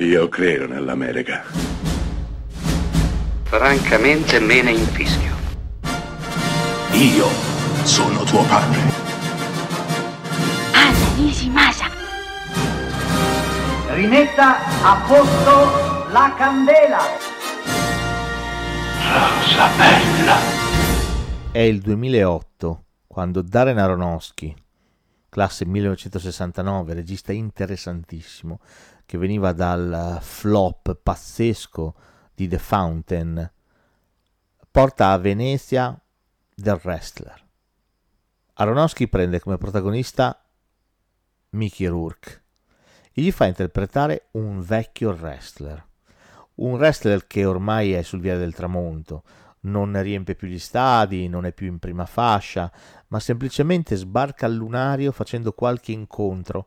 Io credo nell'America. Francamente me ne infischio. Io sono tuo padre. Anna Nishimasa. Rimetta a posto la candela. Rosa bella. È il 2008 quando Darren Aronofsky, classe 1969, regista interessantissimo, che veniva dal flop pazzesco di The Fountain, porta a Venezia The Wrestler. Aronofsky prende come protagonista Mickey Rourke e gli fa interpretare un vecchio wrestler, un wrestler che ormai è sul via del tramonto, non riempie più gli stadi, non è più in prima fascia, ma semplicemente sbarca al lunario facendo qualche incontro,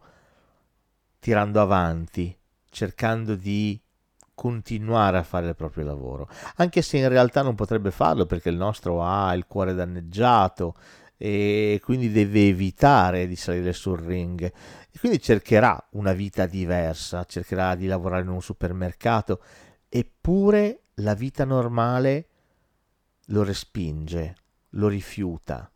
tirando avanti, cercando di continuare a fare il proprio lavoro, anche se in realtà non potrebbe farlo perché il nostro ha il cuore danneggiato e quindi deve evitare di salire sul ring e quindi cercherà una vita diversa, cercherà di lavorare in un supermercato, eppure la vita normale lo respinge, lo rifiuta.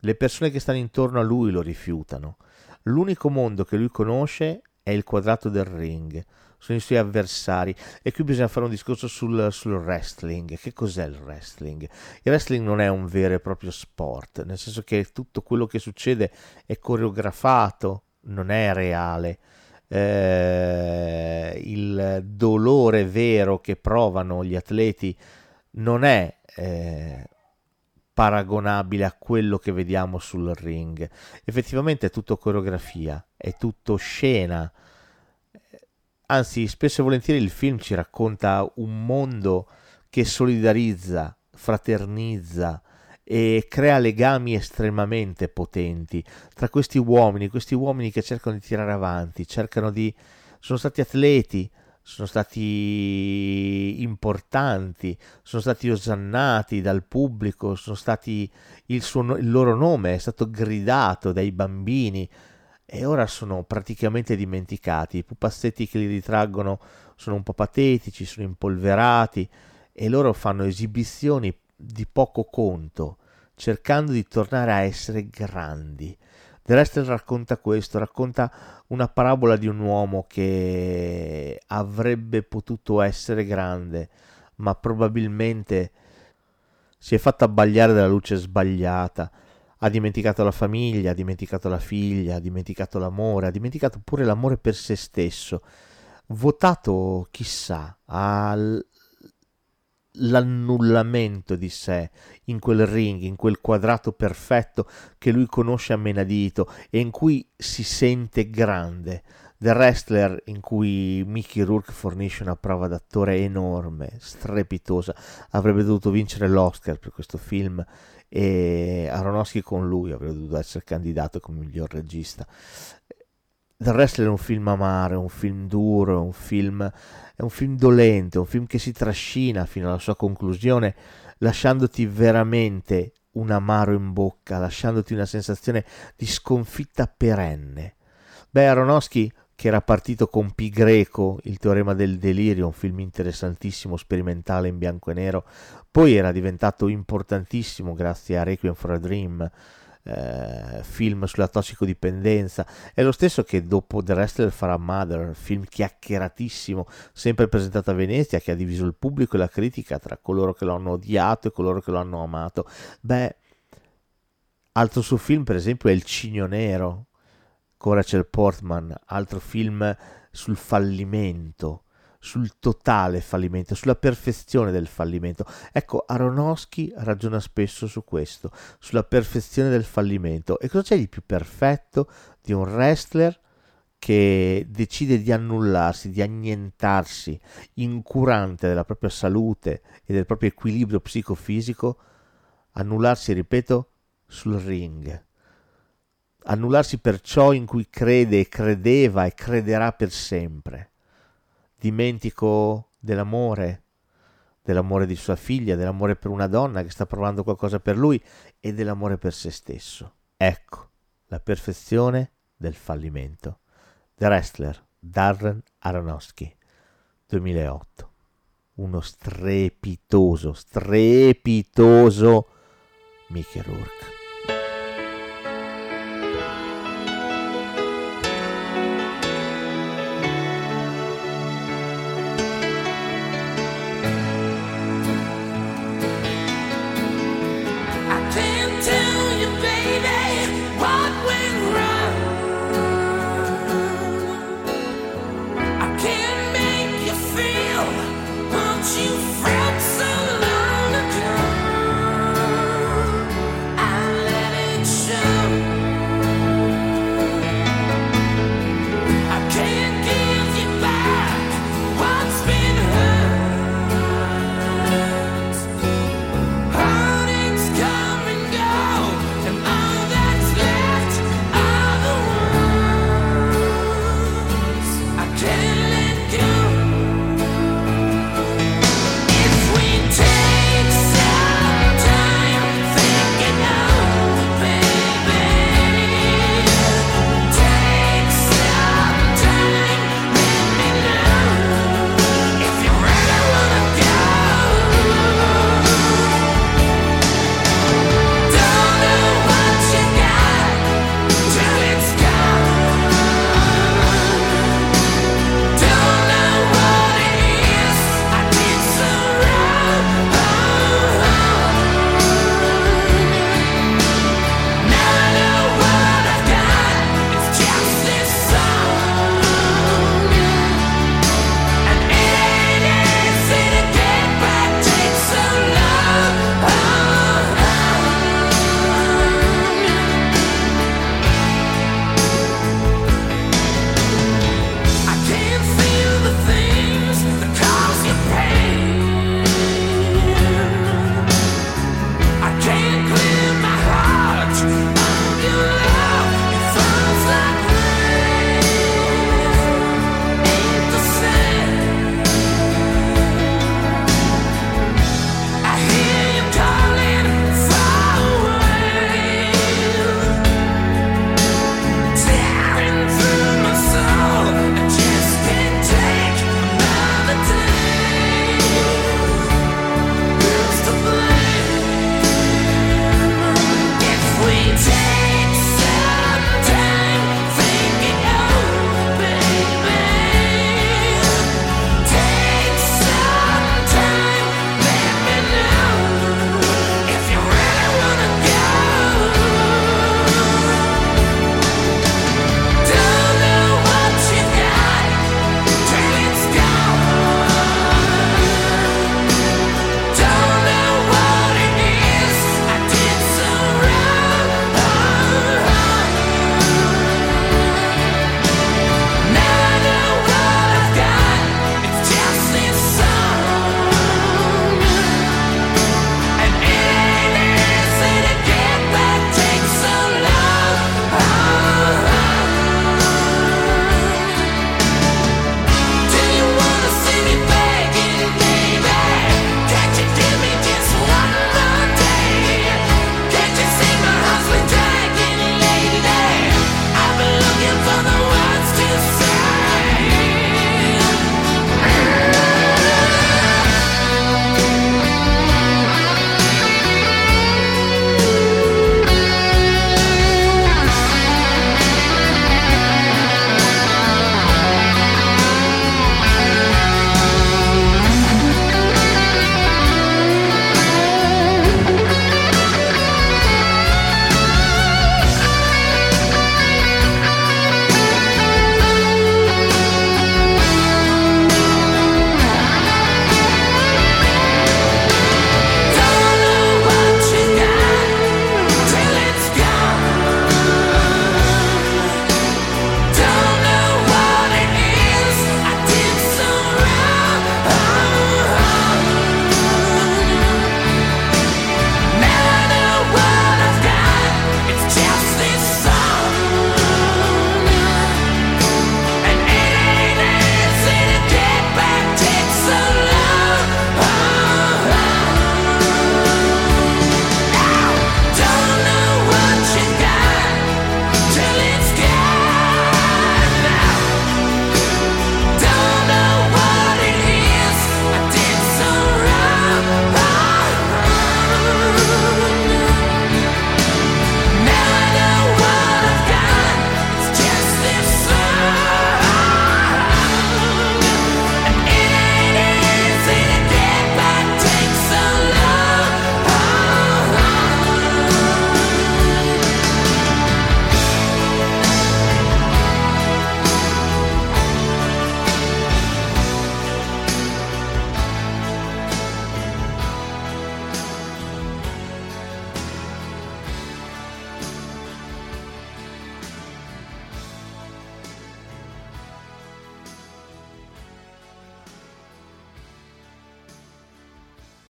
Le persone che stanno intorno a lui lo rifiutano. L'unico mondo che lui conosce è il quadrato del ring, sono i suoi avversari. E qui bisogna fare un discorso sul, sul, wrestling. Che cos'è il wrestling? Il wrestling non è un vero e proprio sport, nel senso che tutto quello che succede è coreografato, non è reale. Eh, il dolore vero che provano gli atleti non è eh, paragonabile a quello che vediamo sul ring. Effettivamente è tutto coreografia, è tutto scena. Anzi, spesso e volentieri il film ci racconta un mondo che solidarizza, fraternizza e crea legami estremamente potenti tra questi uomini, questi uomini che cercano di tirare avanti, cercano di... sono stati atleti, sono stati importanti, sono stati osannati dal pubblico, stati il, suo, il loro nome è stato gridato dai bambini e ora sono praticamente dimenticati. I pupazzetti che li ritraggono sono un po' patetici, sono impolverati e loro fanno esibizioni di poco conto, cercando di tornare a essere grandi. The Wrestler racconta questo, racconta una parabola di un uomo che avrebbe potuto essere grande, ma probabilmente si è fatto abbagliare dalla luce sbagliata. Ha dimenticato la famiglia, ha dimenticato la figlia, ha dimenticato l'amore, ha dimenticato pure l'amore per se stesso. Votato, chissà, al l'annullamento di sé in quel ring, in quel quadrato perfetto che lui conosce a menadito e in cui si sente grande. The Wrestler in cui Mickey Rourke fornisce una prova d'attore enorme, strepitosa, avrebbe dovuto vincere l'Oscar per questo film e Aronofsky con lui avrebbe dovuto essere candidato come miglior regista. The Wrestler è un film amaro, è un film duro, è un film è un film dolente, un film che si trascina fino alla sua conclusione, lasciandoti veramente un amaro in bocca, lasciandoti una sensazione di sconfitta perenne. Beh, Aronofsky, che era partito con Pi Greco, il teorema del delirio, un film interessantissimo, sperimentale in bianco e nero, poi era diventato importantissimo grazie a Requiem for a Dream, eh, film sulla tossicodipendenza. È lo stesso che dopo The Wrestler farà Mother, film chiacchieratissimo, sempre presentato a Venezia, che ha diviso il pubblico e la critica tra coloro che lo hanno odiato e coloro che lo hanno amato. Beh, altro suo film, per esempio, è Il Cigno Nero, con Rachel Portman, altro film sul fallimento sul totale fallimento, sulla perfezione del fallimento. Ecco, Aronofsky ragiona spesso su questo, sulla perfezione del fallimento. E cosa c'è di più perfetto di un wrestler che decide di annullarsi, di annientarsi, incurante della propria salute e del proprio equilibrio psicofisico, annullarsi, ripeto, sul ring. Annullarsi per ciò in cui crede e credeva e crederà per sempre dimentico dell'amore, dell'amore di sua figlia, dell'amore per una donna che sta provando qualcosa per lui e dell'amore per se stesso. Ecco la perfezione del fallimento. The Wrestler, Darren Aronofsky. 2008. Uno strepitoso, strepitoso Mickey Rourke.